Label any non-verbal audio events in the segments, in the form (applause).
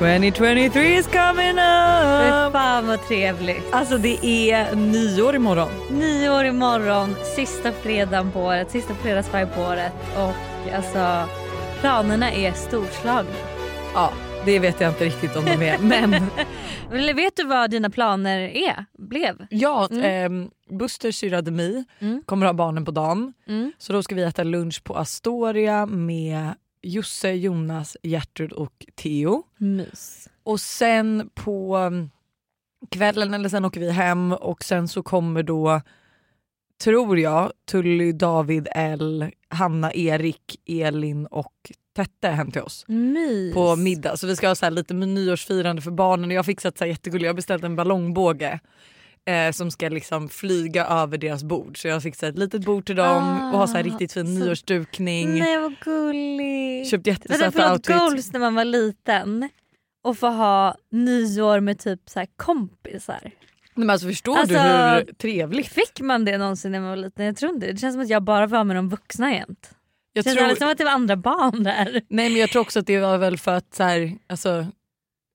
“2023 is coming Fy up”. fan vad trevligt. Alltså det är nyår imorgon. Nyår imorgon, sista fredagen på året, sista fredagsvarv på året och alltså planerna är storslagna. Ja, det vet jag inte riktigt om de är. Men (laughs) Eller vet du vad dina planer är? Blev? ja, mm. Busters syrra Demi Mm. kommer ha barnen på dagen. Mm. Så då ska vi äta lunch på Astoria med Josse, Jonas, Gertrud och Theo. Mys. Och sen på um, kvällen eller sen åker vi hem och sen så kommer då tror jag Tully, David, L, Hanna, Erik, Elin och Tette hem till oss Mys. på middag. Så vi ska ha så här lite nyårsfirande för barnen. Jag har fixat så här jättegulligt, jag har beställt en ballongbåge eh, som ska liksom flyga över deras bord. Så jag har fixat ett litet bord till dem och har så här Ah, riktigt fin så- nyårsdukning. Nej vad gulligt. Köpt jättesöta förlåt, outfits. goals när man var liten och få ha nyår med typ så här kompisar. Men alltså förstår Alltså, du hur trevligt? Fick man det någonsin när man var liten? Jag tror inte det. Det känns som att jag bara var med de vuxna jämt. Jag Det känns tror, som att det var andra barn där. nej men jag tror också att det var väl för att så här, alltså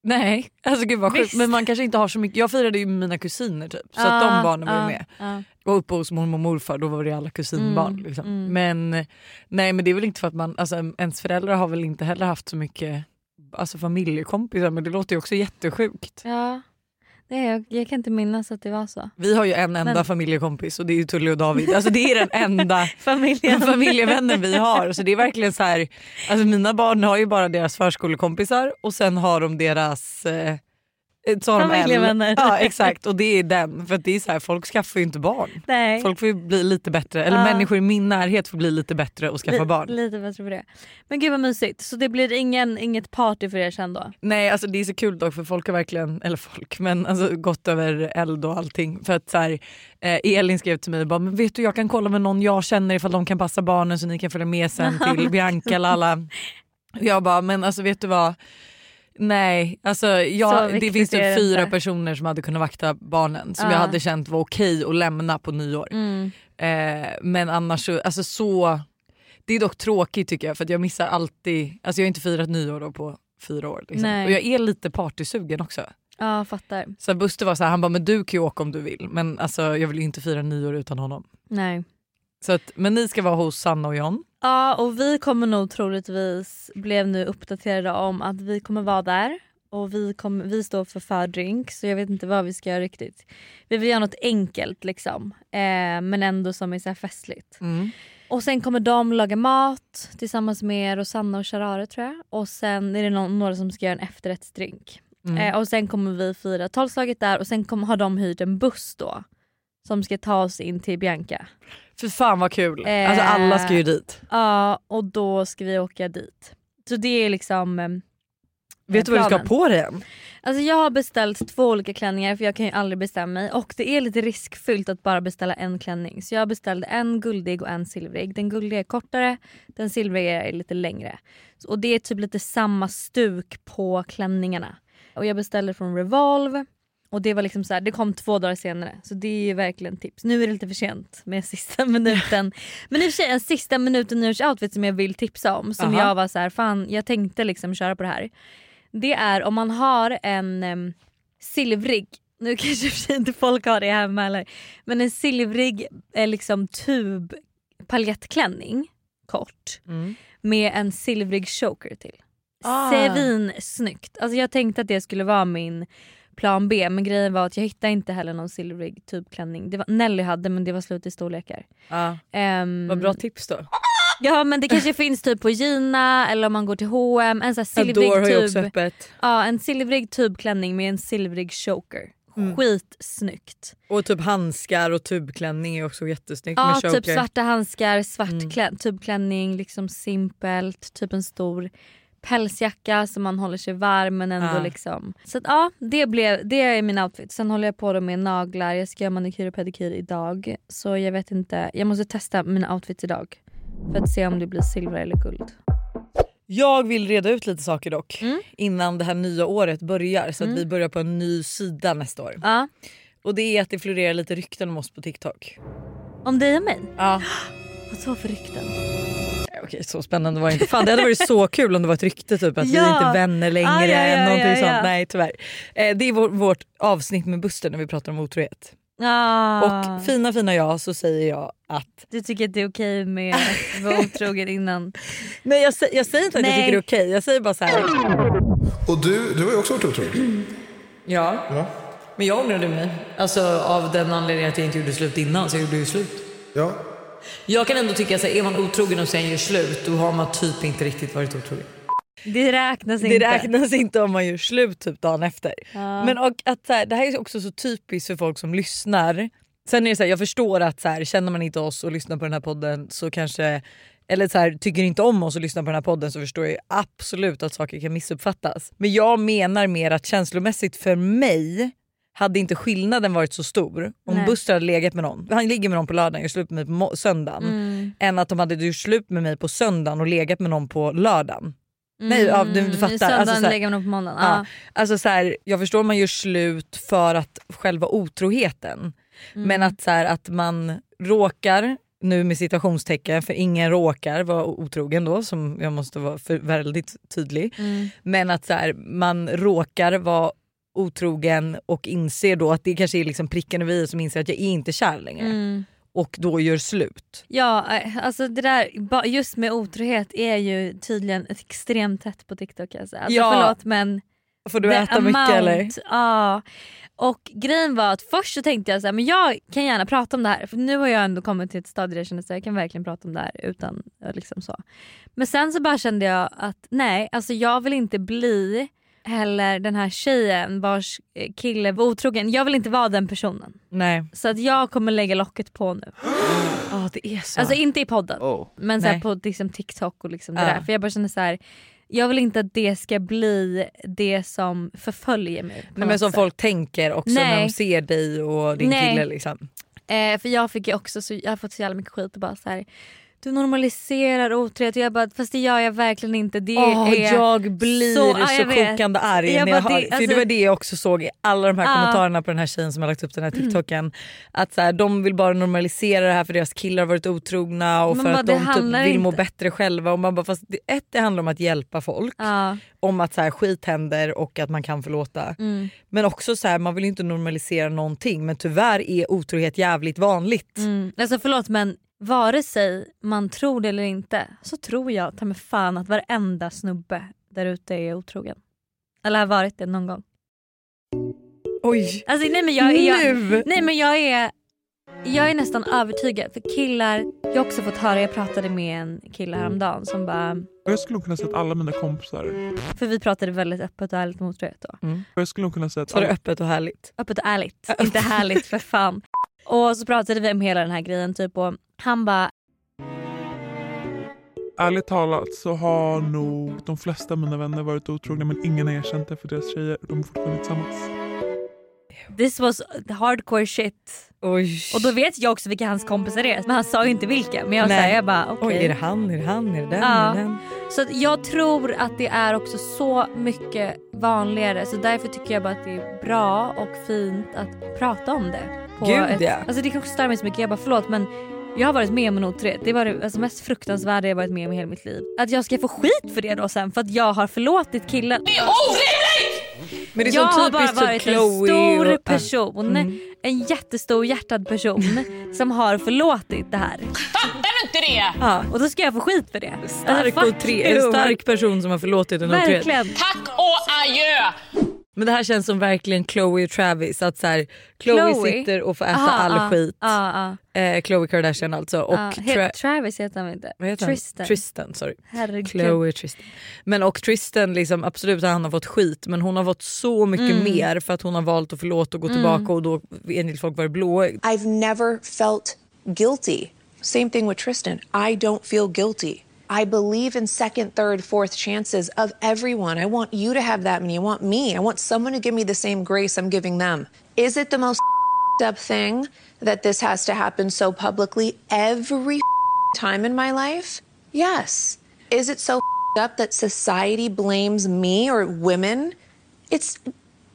Nej, alltså gud vad sjukt. Men man kanske inte har så mycket. Jag firade ju mina kusiner typ så att de barnen var ja, med. ja. Och uppe hos mormor och morfar då var det alla kusinbarn. Mm, liksom. mm. Men nej men det är väl inte för att man, alltså ens föräldrar har väl inte heller haft så mycket alltså, familjekompisar men det låter ju också jättesjukt. Ja. Nej, jag, jag kan inte minnas att det var så. Vi har ju en enda Men- familjekompis och det är ju Tully och David. Alltså det är den enda (laughs) Familjen. (laughs) familjevännen vi har. Så det är verkligen så här, alltså mina barn har ju bara deras förskolekompisar och sen har de deras eh, så har de. Familjevänner. Ja (laughs) exakt och det är den. För att det är så här, folk skaffar ju inte barn. Nej. Folk får ju bli lite bättre, eller Ja. människor i min närhet får bli lite bättre och skaffa Li- barn. Lite bättre för det. Men gud vad mysigt. Så det blir ingen, inget party för er sen då? Nej alltså det är så kul dock för folk har verkligen, eller folk men alltså gått över eld och allting. För att så här, eh, Elin skrev till mig bara, men vet du jag kan kolla med någon jag känner ifall de kan passa barnen så ni kan följa med sen till (laughs) Bianca eller alla. Jag bara men alltså vet du vad Nej, alltså Så jag, det finns typ fyra inte. personer som hade kunnat vakta barnen som Ja. jag hade känt var okej att lämna på nyår. Mm. Eh, men annars så, alltså så, det är dock tråkigt tycker jag för jag missar alltid, alltså jag har inte firat nyår då på fyra år. Liksom. Och jag är lite partysugen också. Ja, fattar. Så Buster var så här, han bara men du kan ju åka om du vill men alltså, jag vill ju inte fira nyår utan honom. Nej. Så att, men ni ska vara hos Sanna och John. Ja och vi kommer nog troligtvis, blev nu uppdaterade om att vi kommer vara där. Och vi, kommer, vi står för fördrink så jag vet inte vad vi ska göra riktigt. Vi vill göra något enkelt liksom. Eh, men ändå som är så festligt. Och sen kommer de laga mat tillsammans med Rosanna och Sharare tror jag. Och sen är det någon, några som ska göra en efterrättsdrink. Mm. Eh, och sen kommer vi fira tolvslaget där och sen kommer, har de hyrt en buss då. Som ska ta oss in till Bianca. Fy fan vad kul, Eh. alltså alla ska ju dit. Ja och då ska vi åka dit. Så det är liksom eh, Vet du vad du ska ha på dig än? Alltså jag har beställt två olika klänningar för jag kan ju aldrig bestämma mig och det är lite riskfyllt att bara beställa en klänning. Så jag beställde en guldig och en silvrig. Den guldiga är kortare, den silvriga är lite längre. Och det är typ lite samma stuk på klänningarna. Och jag beställde från Revolve och det var liksom så här, det kom två dagar senare. Så det är ju verkligen tips. Nu är det lite för sent med (laughs) sista minuten. Men i och för sig en sista minuten nyårsoutfit som jag vill tipsa om. Som Aha. jag var så här, fan jag tänkte liksom köra på det här. Det är om man har en em, silvrig, nu kanske för sig inte folk har det hemma heller, men en silvrig eh, liksom tub paljettklänning, kort, Mm. med en silvrig choker till. Ah. Svinsnyggt. Alltså jag tänkte att det skulle vara min plan B men grejen var att jag hittade inte heller någon silvrig tubklänning. Det var, Nelly hade men det var slut i storlekar. Ja. Ehm, Vad bra tips då. Ja men det kanske finns typ på Gina eller om man går till H&M en sån här silvrig Adore har ju också tub. öppet. Ja en silvrig tubklänning med en silvrig choker. skitsnyggt. Och typ handskar och tubklänning är också jättesnyggt Ja, med typ choker. svarta handskar, svart Mm. klä- tubklänning, liksom simpelt, typ en stor pälsjacka så man håller sig varm men ändå Ja. liksom. Så att, ja, det, blev, det är min outfit. Sen håller jag på då med naglar, jag ska göra manikyr och pedikyr idag. Så jag vet inte, jag måste testa mina outfits idag. För att se om det blir silver eller guld. Jag vill reda ut lite saker dock Mm. innan det här nya året börjar så att Mm. vi börjar på en ny sida nästa år. Ja, Och det är att det florerar lite rykten om oss på TikTok. om dig och mig. Ja. (gasps) Vad så för rykten? Okej så spännande var det inte. Fan det hade varit så kul om det var ett rykte typ att vi Ja. är inte vänner längre. Ah, ja, ja, någonting ja, ja. sånt. Nej tyvärr. Eh, det är vår, vårt avsnitt med Buster när vi pratar om otrohet. Ah. Och fina fina jag så säger jag att... Du tycker att det är okej med att vara otrogen innan? (laughs) Nej jag, jag säger inte att jag Nej. tycker det är okej. Jag säger bara så här. Och du, du har ju också varit otrogen. Ja. Ja. Men jag ångrade mig. Alltså av den anledningen att jag inte gjorde slut innan så jag gjorde ju slut. Ja. Jag kan ändå tycka att är man otrogen och sen gör slut då har man typ inte riktigt varit otrogen. Det räknas Det inte. räknas inte om man gör slut typ dagen efter. Ja. Men och att så här, det här är också så typiskt för folk som lyssnar. Sen är det så här, jag förstår att så här, känner man inte oss och lyssnar på den här podden så kanske eller så här, tycker inte om oss och lyssnar på den här podden så förstår jag absolut att saker kan missuppfattas. Men jag menar mer att känslomässigt för mig hade inte skillnaden varit så stor om Nej. Buster hade legat med någon, han ligger med någon på lördagen och gör slut med mig på söndagen, Mm. än att de hade gjort slut med mig på söndagen och legat med någon på lördagen. Nej, ja, du- du fattar. I söndagen Alltså, lägger man på måndagen. Ja. Alltså så här, jag förstår om man gör slut för att själva otroheten. Mm. Men att, så här, att man råkar, nu med situationstecken för ingen råkar vara otrogen då som jag måste vara för, väldigt tydlig. Mm. Men att så här, man råkar vara otrogen och inser då att det kanske är liksom pricken över i som inser att jag är inte kär längre. Mm. Och då gör slut. Ja, eh, alltså det där just med otrohet är ju tydligen extremt tätt på TikTok. Alltså, alltså Ja. förlåt men Får du äta mycket eller? Ja. Och grejen var att först så tänkte jag så här, men jag kan gärna prata om det här för nu har jag ändå kommit till ett stadie där jag känner att jag kan verkligen prata om det här utan eh, liksom så. Men sen så bara kände jag att nej, alltså jag vill inte bli heller den här tjejen vars eh, kille var otrogen. Jag vill inte vara den personen. Nej. Så att jag kommer lägga locket på nu. Ja (gasps) det är så. Alltså inte i podden Oh. men så här på liksom, TikTok och liksom det Ja. där. För jag bara känner så här. Jag vill inte att det ska bli det som förföljer mig. Nej, men som sätt. folk tänker också när Nej. de ser dig och din Nej. kille. Liksom. Eh, för jag fick ju också så, jag har fått så jävla mycket skit och bara så här. Du normaliserar otrohet jag bara fast det gör jag verkligen inte. Det Åh, är jag blir så, ja, jag vet. kokande arg Jag när jag bara, hör, det- alltså- det var det jag också såg i alla de här. Mm. kommentarerna på den här tjejen som har lagt upp den här TikToken. Att så här, de vill bara normalisera det här för deras killar har varit otrogna och Men för bara, att de typ vill må inte- bättre själva. Och man bara, fast det, ett det handlar om att hjälpa folk, Ja, om att så här, skit händer och att man kan förlåta. mm, Men också så här, man vill inte normalisera någonting men tyvärr är otrohet jävligt vanligt. mm. Alltså förlåt men vare sig man tror det eller inte så tror jag ta mig fan att varenda snubbe där ute är otrogen. Eller har varit det någon gång. Oj! Alltså, nej, men jag, jag, nu! nej men jag är jag är nästan övertygad för killar, jag har också fått höra, jag pratade med en kille häromdagen som bara, Jag skulle nog kunna säga att alla mina kompisar, för vi pratade väldigt öppet och ärligt om otrohet då. och jag skulle nog kunna säga att Så det alla, öppet och härligt. Öppet och ärligt, inte härligt för fan. Och så pratade vi om hela den här grejen typ och han bara, ärligt talat så har nog de flesta av mina vänner varit otrogna men ingen har erkänt det för deras tjejer. De är fortfarande tillsammans this was hardcore shit. Oj. Och då vet jag också vilka hans kompisar är men han sa ju inte vilka. Men jag, Nej. säger jag bara okej. Oj, är det han? Är det han? Är det den? Ja. Är det den? Så jag tror att det är också så mycket vanligare så därför tycker jag bara att det är bra och fint att prata om det. På Gud, ett, ja. Alltså det kan också störa mig så mycket, jag bara förlåt men jag har varit med om en otrohet. Det var det alltså, mest fruktansvärda jag varit med om i hela mitt liv. Att jag ska få skit för det då sen för att jag har förlåtit killen. Men det är jag har bara typ varit Chloe en stor och, person, Mm. en jättestor hjärtad person som har förlåtit det här. Ja. Och då ska jag få skit för det. Stark, Alltså, tre, en stark person som har förlåtit en otrohet. Tack och adjö! Men det här känns som verkligen Chloe och Travis. Att så här, Chloe, Chloe? sitter och får äta Aha, all ja, skit. Ja, ja, Eh, Chloe Kardashian alltså. Och ja. Tra- Travis heter han inte? heter han? Tristan. Tristan sorry. Herregud. Chloe Tristan. Men och Tristan liksom, absolut han har fått skit men hon har fått så mycket Mm. mer för att hon har valt att förlåta och gå tillbaka och då enligt folk varit blåögd. I've never felt guilty. Same thing with Tristan. I don't feel guilty. I believe in second, third, fourth chances of everyone. I want you to have that many. I want me. I want someone to give me the same grace I'm giving them. Is it the most (laughs) up thing that this has to happen so publicly every (laughs) time in my life? Yes. Is it so (laughs) up that society blames me or women? It's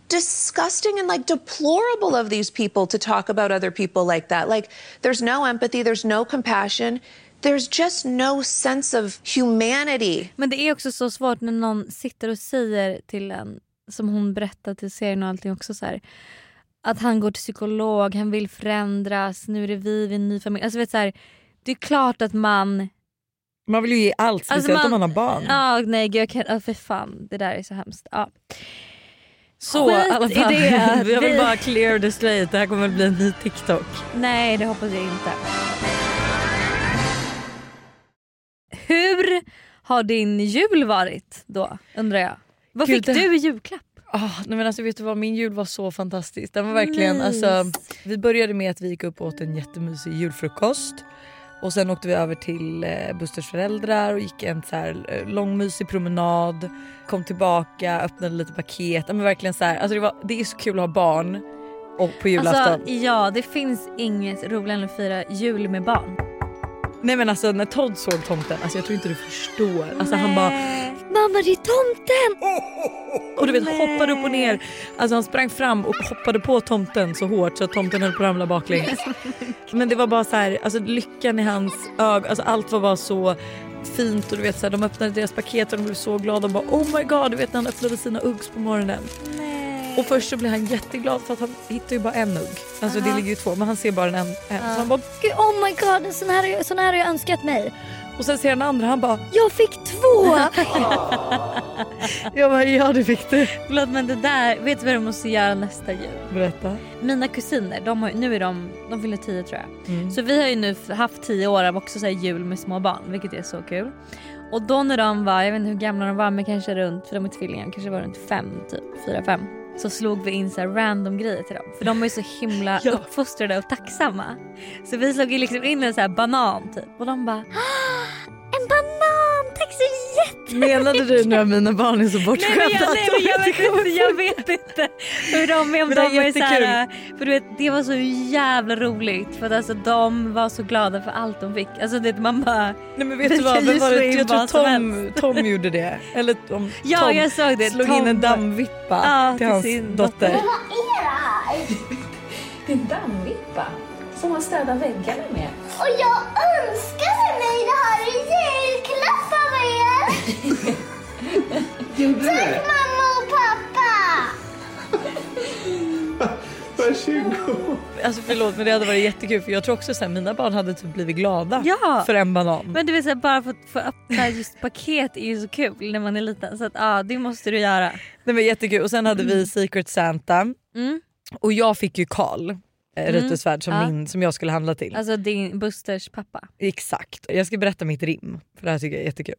disgusting and like deplorable of these people to talk about other people like that. Like, there's no empathy, there's no compassion, there's just no sense of humanity. Men det är också så svårt när någon sitter och säger till en, som hon berättar till serien och allting också så här, att han går till psykolog, han vill förändras, nu är det vi, vi är en ny familj. Alltså vet så här, det är klart att man... Man vill ju ge allt, speciellt Alltså, man- om man har barn. Ja, nej gud, jag kan, ja, för fan, det där är så hemskt. Ja. Så Skit i alla fall. det. (laughs) Jag vill Vi- bara clear the slate, det här kommer väl bli en ny TikTok. Nej, det hoppas jag inte. Hur har din jul varit då, undrar jag? Vad Gud, fick du i julklapp? Ah, nej men alltså vet du vad, min jul var så fantastisk. Den var verkligen, Nice. alltså, vi började med att vi gick upp och åt en jättemysig julfrukost. Och sen åkte vi över till eh, Busters föräldrar och gick en så här, eh, lång mysig promenad. Kom tillbaka, öppnade lite paket. Men verkligen så här, alltså det, var, det är så kul att ha barn och på julafton. Alltså, ja, det finns inget roligare än att fira jul med barn. Nej men alltså när Todd såg tomten, alltså jag tror inte du förstår. Alltså han bara Mamma det är tomten! och du vet hoppade upp och ner. Alltså han sprang fram och hoppade på tomten så hårt så att tomten höll på att ramla baklänges. Men det var bara så här, alltså lyckan i hans ögon, alltså allt var bara så fint och du vet så här, de öppnade deras paket och de blev så glada och bara oh my god du vet när han öppnade sina Uggs på morgonen. Och först så blev han jätteglad för att han hittar ju bara en Ugg. Alltså det ligger ju två men han ser bara en, en. Så han bara Gud, oh my god, sån här, sån här har jag önskat mig. och sen ser han den andra han bara Jag fick två! (laughs) jag bara ja det fick du. Förlåt men det där, vet du vad du måste göra nästa jul? Berätta. Mina kusiner, de har, nu är de, de fyller tio tror jag. Mm. Så vi har ju nu f- haft tio år av också så här jul med små barn vilket är så kul. Och då när de var, jag vet inte hur gamla de var men kanske runt, för de är tvillingar, kanske var runt fem typ, fyra, fem. Så slog vi in så här random grejer till dem. För de är ju så himla (laughs) Ja. uppfostrade och tacksamma. Så vi slog ju liksom in en så banan typ. Och de bara En banan, tack så jättemycket! Menade du nu att mina barn är så Nej bortskämda? men, jag, nej, men jag, inte vet inte, jag vet inte hur de är. Om Men de det är är så här, jättekul. för du vet, det var så jävla roligt för att alltså, de var så glada för allt de fick. Alltså det, man bara, Nej men vet du vad, vem var det? jag tror Tom, Tom gjorde det. Eller om (laughs) ja Tom jag såg det. slog Tom in en dammvippa Ja, till till hans sin dotter. dotter. Vad är det här? (laughs) Det är en dammvippa som man städar väggarna med. Och jag önskade mig det här i julklapp av er! (laughs) Gjorde du Tack mamma och pappa! (laughs) Varsågod. Alltså förlåt men det hade varit jättekul för jag tror också att mina barn hade typ blivit glada Ja. för en banan. Men du vet så här, bara få, få öppna just paket är ju så kul när man är liten. Så att ja det måste du göra. Det var jättekul och sen hade vi Secret Santa Mm. och jag fick ju Karl eh, Reuterswärd som, Ja. min, som jag skulle handla till. Alltså din Busters pappa. Exakt. Jag ska berätta mitt rim för det här tycker jag är jättekul.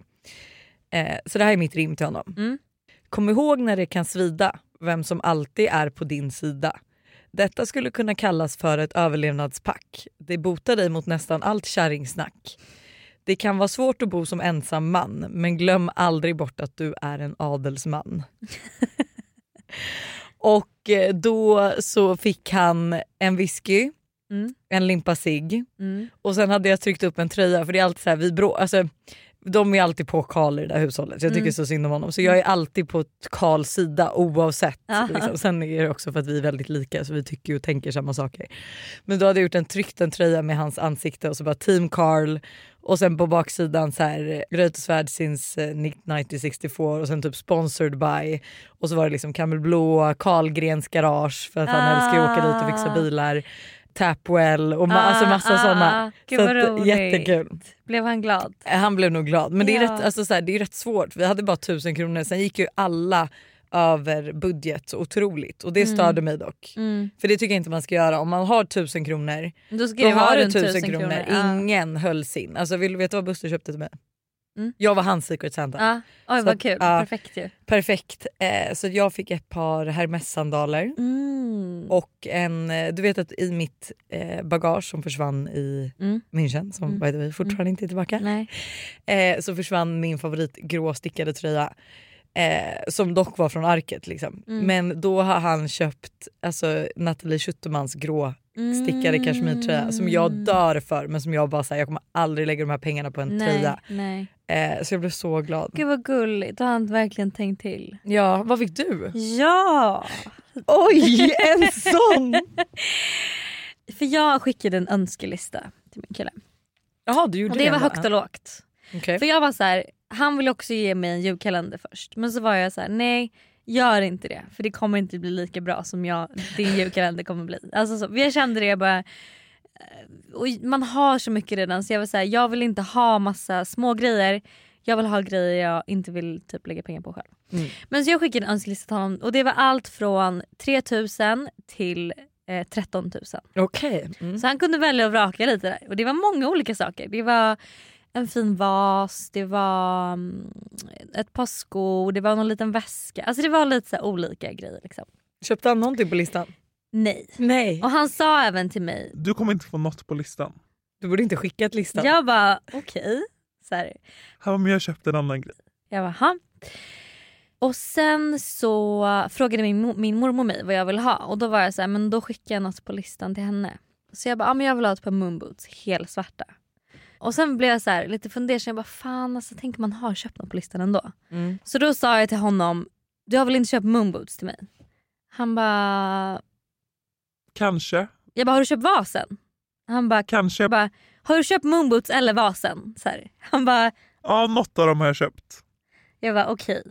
Eh, så det här är mitt rim till honom. Mm. Kom ihåg när det kan svida vem som alltid är på din sida. Detta skulle kunna kallas för ett överlevnadspack. Det botar dig mot nästan allt kärringsnack. Det kan vara svårt att bo som ensam man men glöm aldrig bort att du är en adelsman. (laughs) Och eh, då så fick han en whisky, Mm. en limpa cigg Mm. och sen hade jag tryckt upp en tröja för det är alltid så här, vi brå, alltså, de är alltid på Karl i det där hushållet jag tycker Mm. så synd om honom. Så jag är alltid på Karls sida oavsett. Liksom. Sen är det också för att vi är väldigt lika så vi tycker och tänker samma saker. Men då hade jag gjort en tryckt en tröja med hans ansikte och så bara Team Carl och sen på baksidan så här Reuterswärd since eh, 1964 och sen typ sponsored by och så var det liksom Camel Blå, Karlgrens garage för att han Ah. älskar att åka dit och fixa bilar. Tapwell och ma- alltså massa Ah, sådana. ah, Så att, roligt. jättekul. Blev han glad? Han blev nog glad men det är, Ja. rätt, alltså, så här, det är rätt svårt. Vi hade bara tusen kronor sen gick ju alla över budget så otroligt och det Mm. störde mig dock. Mm. För det tycker jag inte man ska göra. Om man har tusen kronor Då då har du tusen 1000 kronor. kronor. Ja. Ingen höll sin. Alltså vill du veta vad Buster köpte till mig? Mm. Jag var hans secret santa. Ja. Oj Så vad att, kul, ja. perfekt ju. Perfekt. Eh, så jag fick ett par Hermes-sandaler Mm. och en, eh, du vet att i mitt eh, bagage som försvann i Mm. München, som Mm. by the way fortfarande inte är tillbaka. Nej. Eh, så försvann min favorit grå stickade tröja. Eh, som dock var från arket liksom. Mm. Men då har han köpt alltså, Nathalie Schutermans grå stickade Mm. kashmirtröja som jag dör för men som jag bara säger jag kommer aldrig lägga de här pengarna på en nej, tröja. Nej. Eh, så jag blev så glad. Gud vad gulligt, då har han verkligen tänkt till. Ja, vad fick du? Ja! Oj, en sån! (laughs) För jag skickade en önskelista till min kille. Jaha du gjorde Och det var ändå. högt och lågt. Okej. För jag var så här, han ville också ge mig en julkalender först. Men så var jag så här: nej gör inte det. För det kommer inte bli lika bra som jag, din julkalender kommer bli. Alltså så, jag kände det jag bara, och man har så mycket redan så jag var så här, jag vill inte ha massa små grejer. Jag vill ha grejer jag inte vill typ lägga pengar på själv. Mm. Men så jag skickade en önskelista till honom och det var allt från 3000 till eh, 13 000. Okej. Mm. Så han kunde välja och vraka lite där. Och det var många olika saker. Det var en fin vas, det var mm, ett par skor, det var någon liten väska. Alltså det var lite så olika grejer. Liksom. Köpte han någonting på listan? Nej. Nej. Och han sa även till mig, Du kommer inte få något på listan. Du borde inte skickat listan. jag bara okej. Så här. Han bara, men jag köpte en annan grej. Jag bara, "Ha." Och sen så frågade min, min mormor mig vad jag vill ha och då var jag så här, men då skickar jag något på listan till henne. Så jag bara, ja, men jag vill ha ett par moonboots, helsvarta. Och sen blev jag så här, lite fundersam, jag bara fan alltså tänk om man har köpt något på listan ändå. Mm. Så då sa jag till honom, du har väl inte köpt moonboots till mig? Han bara, Kanske. jag bara har du köpt vasen? Han bara, Kanske. jag bara har du köpt moonboots eller vasen? Så här. Han bara, Ja, något av dem har jag köpt. Jag var okej.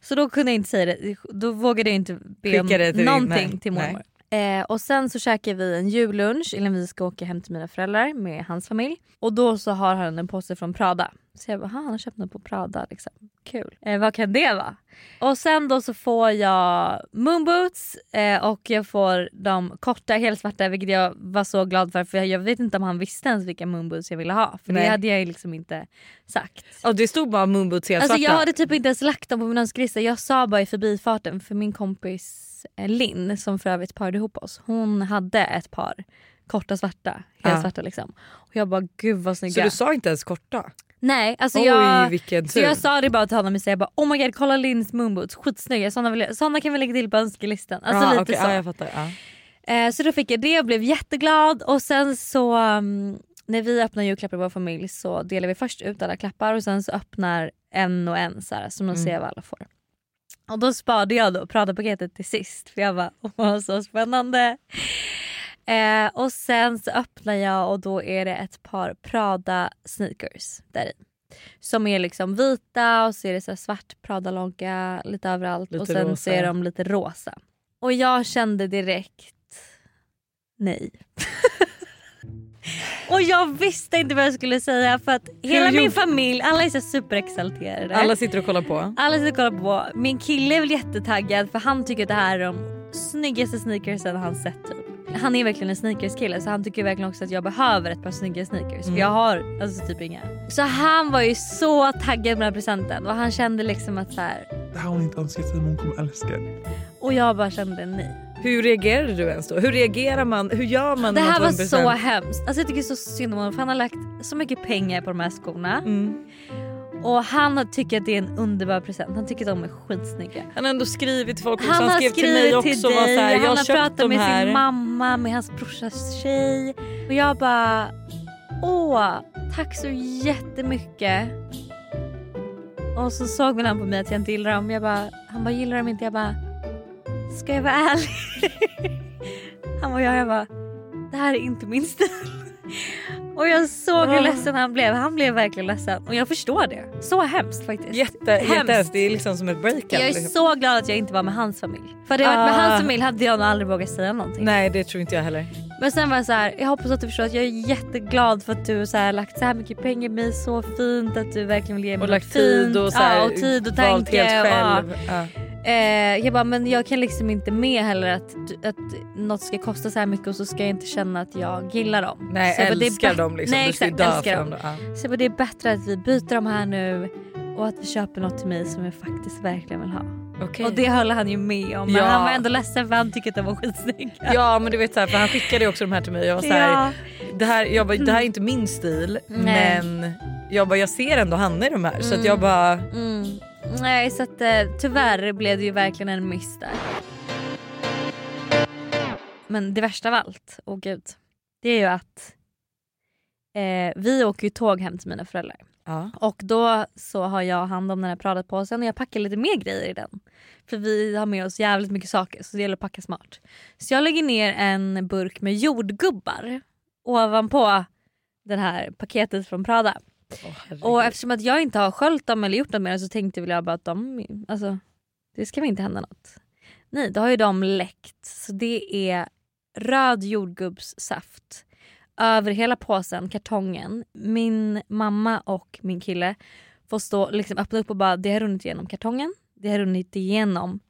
Så då kunde jag inte säga det. Då vågade jag inte be om till- någonting nej, till mormor. Eh, och sen så käkar vi en jullunch innan vi ska åka hem till mina föräldrar med hans familj. Och då så har han en påse från Prada. Så jag bara, "Ha, han har köpt något på Prada liksom. Kul. Eh, vad kan det vara? Och sen då så får jag moonboots eh, och jag får de korta helsvarta vilket jag var så glad för för jag vet inte om han visste ens vilka moonboots jag ville ha. För Nej. det hade jag liksom inte sagt. Ja, det stod bara moonboots helt Alltså jag hade typ inte ens lagt dem på min önskelista. Jag sa bara i förbifarten för min kompis eh, Linn som för övrigt parade ihop oss. Hon hade ett par korta svarta, helt svarta liksom. Och jag bara gud vad snygga. Så du sa inte ens korta? Nej alltså Oj jag, så jag sa det bara till honom och jag bara oh my god kolla Linns moonboots skitsnygga. Såna, vill såna kan vi lägga till på önskelistan. Alltså ja, lite okej, så. Ja, jag fattar. Ja. Eh, så då fick jag det och blev jätteglad och sen så um, när vi öppnar julklappar i vår familj så delar vi först ut alla klappar och sen så öppnar en och en så här, som de Mm. ser vad alla får. Och då sparade jag då Prada-paketet till sist för jag bara åh så spännande. Eh, och sen så öppnar jag och då är det ett par Prada sneakers där i. Som är liksom vita och så är det så svart Prada-logga lite överallt Lite och sen rosa. så är de lite rosa. Och jag kände direkt nej. (laughs) och jag visste inte vad jag skulle säga för att hela min familj, alla är så superexalterade. Alla sitter och kollar på. Alla sitter och kollar på. Min kille är väl jättetaggad för han tycker att det här är de snyggaste sneakersen han sett typ. Han är verkligen en sneakerskille så han tycker verkligen också att jag behöver ett par snygga sneakers Mm. för jag har alltså typ inga. Så han var ju så taggad med den här presenten och han kände liksom att så här. Det här har hon inte önskat sig men hon kommer älska det. och jag bara kände nej. Hur reagerade du ens då? Hur reagerar man? Hur gör man Det här var så hemskt. Alltså jag tycker så synd om honom för han har lagt så mycket pengar på de här skorna. Mm. Och han tycker att det är en underbar present. Han tycker att de är skitsnygga. Han har ändå skrivit till folk också. Han, Han, har skrev till mig också var dig, så här, jag han har har pratat med här. sin mamma, med hans brorsas tjej. Och jag bara, åh tack så jättemycket. Och så såg väl han på mig att jag inte gillar dem. Jag bara, han bara gillar dem inte. Jag bara, ska jag vara ärlig? (laughs) han bara, ja. Jag bara, det här är inte min stil. Och jag såg hur Ah. ledsen han blev. Han blev verkligen ledsen. Och jag förstår det. Så hemskt faktiskt. Jätte, Hemskt. jättehemskt. Det är liksom som ett breakup. Jag är liksom. så glad att jag inte var med hans familj. För hade jag varit med Ah. hans familj hade jag nog aldrig vågat säga någonting. Nej det tror inte jag heller. Men sen var jag så här, jag hoppas att du förstår att jag är jätteglad för att du så här, lagt så här mycket pengar i mig. Så fint att du verkligen vill ge mig Och lagt tid fint. och, så här, ja, och tid och valt tanke. helt och, ja. Eh, jag bara men jag kan liksom inte med heller att, att något ska kosta så här mycket och så ska jag inte känna att jag gillar dem. Nej så bara, älskar bä- dem liksom. Nej du ska exakt dö för dem. dem. Ja. Så jag bara, det är bättre att vi byter dem här nu och att vi köper något till mig som jag faktiskt verkligen vill ha. Okej. Och det håller han ju med om men Ja. han var ändå ledsen för han tycker att de var skitsnygga. Ja men du vet så här, för han skickade ju också de här till mig. Jag var så här, Ja. det, här, jag bara, det här är inte min stil Nej. men jag, bara, jag ser ändå Hanna i de här så att Mm. jag bara Mm. Nej så att eh, tyvärr blev det ju verkligen en miss där. Men det värsta av allt, åh gud, det är ju att eh, vi åker ju tåg hem till mina föräldrar. ja. Och då så har jag hand om den här Prada-påsen och jag packar lite mer grejer i den. För vi har med oss jävligt mycket saker så det gäller att packa smart. Så jag lägger ner en burk med jordgubbar ovanpå det här paketet från Prada. Och eftersom att jag inte har sköljt dem eller gjort något med dem så tänkte väl jag bara att de, alltså det ska väl inte hända något. Nej, då har ju de läckt. Så det är röd jordgubbssaft över hela påsen, kartongen. Min mamma och min kille får stå liksom öppna upp och bara det har runnit igenom kartongen. Det har runnit igenom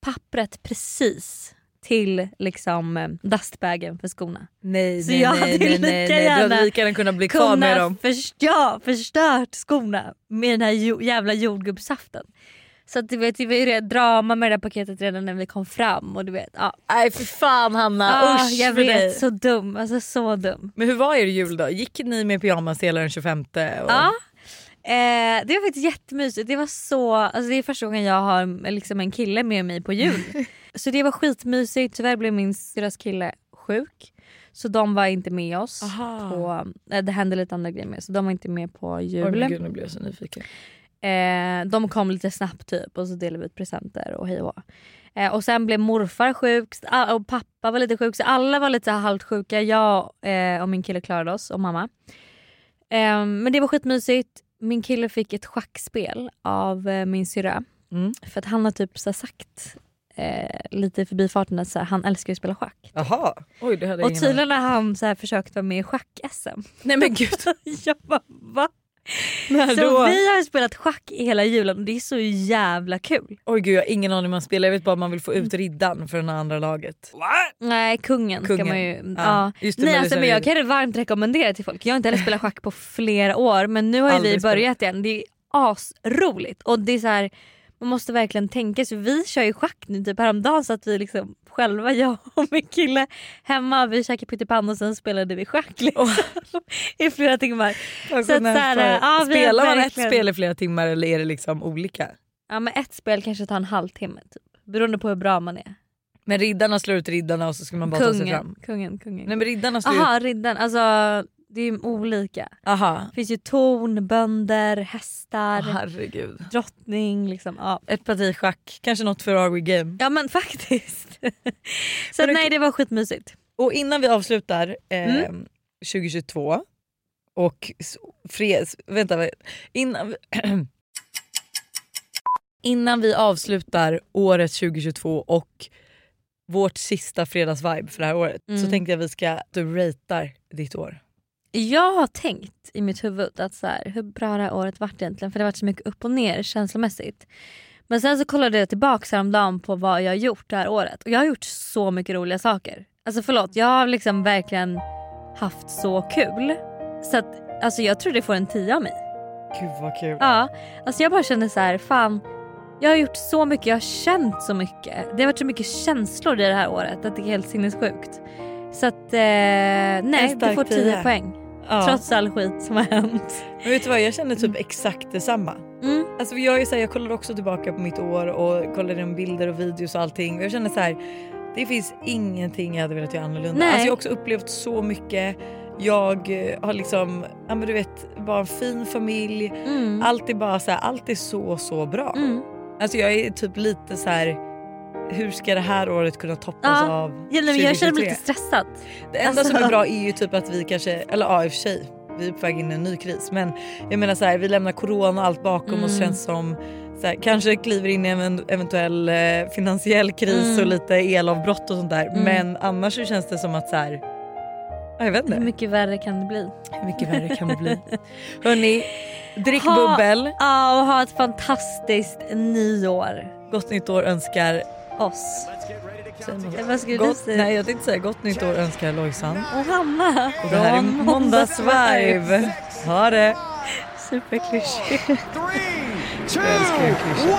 pappret precis till liksom eh, dustbagen för skorna. Nej Så nej jag hade nej, lika nej, nej. Du gärna hade lika gärna kunnat bli kvar med dem. Först, ja, förstört skorna med den här jo, jävla jordgubbssaften. Så att, du vet, det var ju drama med det här paketet redan när vi kom fram. Och du vet, ja. Nej för fan Hanna, Ah, usch jag för dig. vet, så dum. Alltså så dum. Men hur var er jul då? Gick ni med pyjamas hela den 25? Och... Ja. Eh, det var faktiskt jättemysigt. Det var så, alltså det är första gången jag har liksom en kille med mig på jul. (laughs) så det var skitmysigt. Tyvärr blev min syrras kille sjuk. Så de var inte med oss. Aha. På, eh, det hände lite andra grejer med så de var inte med på jul. men gud, nu blir jag så nyfiken. Eh, de kom lite snabbt typ och så delade vi ut presenter och hej och eh, Och sen blev morfar sjuk och pappa var lite sjuk så alla var lite halvt sjuka. Jag eh, och min kille klarade oss och mamma. Eh, men det var skitmysigt. Min kille fick ett schackspel av eh, min syrra. Mm. För att han har typ så sagt eh, lite i förbifarten att så här, han älskar att spela schack. Jaha, oj det hade Och ingen tydligen har han så här försökt vara med i schack-SM. Nej men gud. (laughs) jag bara va? När Så då? vi har spelat schack i hela julen och det är så jävla kul. Oj gud jag har ingen aning hur man spelar, jag vet bara att man vill få ut riddan för det andra laget. Nej kungen, Kungen. ska man ju... Ja, Ja. det, Nej, men alltså, men jag kan det varmt rekommendera till folk. Jag har inte heller spelat schack på flera år men nu har ju vi börjat igen. Det är asroligt och det är så här, man måste verkligen tänka sig. Vi kör ju schack nu typ häromdagen så att vi liksom själva, (laughs) jag och min kille hemma, vi käkade pyttipanna och sen spelade vi schack liksom, (laughs) i flera timmar. Så att, så här, ja, Spelar man ett verkligen- spel i flera timmar eller är det liksom olika? Ja men ett spel kanske tar en halvtimme typ. Beroende på hur bra man är. Men riddarna slår ut riddarna och så ska man bara ta sig Kungen, fram. kungen, kungen. Nej men riddarna slår Aha, ut... riddaren. Alltså det är olika. Aha. Det finns ju torn, bönder, hästar, Herregud. drottning. Liksom. Ja. Ett parti schack, kanske något för Are We Game. ja men (laughs) faktiskt. (laughs) så Men nej det var skitmysigt. Och innan vi avslutar eh, Mm. 2022 och freds... Vänta, innan vi, (clears throat) innan vi avslutar året 2022 och vårt sista fredagsvibe för det här året så Mm. tänkte jag vi ska du ratear ditt år. Jag har tänkt i mitt huvud att så här, hur bra det här året varit egentligen för det har varit så mycket upp och ner känslomässigt. Men sen så kollade jag tillbaka häromdagen på vad jag har gjort det här året och jag har gjort så mycket roliga saker. Alltså förlåt, jag har liksom verkligen haft så kul. Så att, alltså jag tror det får en 10 av mig. Gud vad kul. Ja, alltså jag bara känner så här, fan. Jag har gjort så mycket, jag har känt så mycket. Det har varit så mycket känslor i det här året att det är helt sinnessjukt. Så att eh, nej, du får stark 10 tia. poäng. Ja. Trots all skit som har hänt. Men vet du vad, jag känner typ exakt detsamma. Mm. Alltså jag, är så här, jag kollade också tillbaka på mitt år och kollade igenom bilder och videos och allting. Och jag känner så här, det finns ingenting jag hade velat göra annorlunda. Nej. Alltså jag har också upplevt så mycket. Jag eh, har liksom, ja men du vet, bara en fin familj. Mm. Allt är bara så här, allt är så så bra. Mm. Alltså jag är typ lite så här. Hur ska det här året kunna toppas Ja. av Ja, nej, men jag känner mig 2023? lite stressad. Det enda Alltså- som är bra är ju typ att vi kanske, eller ja i och för sig, vi är på väg in i en ny kris men jag menar så här, vi lämnar corona och allt bakom oss Mm. känns som så här, kanske kliver in i en eventuell eh, finansiell kris Mm. och lite elavbrott och sånt där Mm. men annars så känns det som att så här, ja, jag vet Hur inte, mycket värre kan det bli? hur mycket värre kan det bli? (laughs) Hörni, drick Ha- bubbel. Ja, och ha ett fantastiskt nyår. Gott nytt år önskar Oss. Vad skulle du Gott, säga? nej jag tänkte säga gott nytt år önskar Lojsan. Och Hanna. Och det här är måndagsvibe. Ha det! Superklyschigt. Jag älskar klyschor.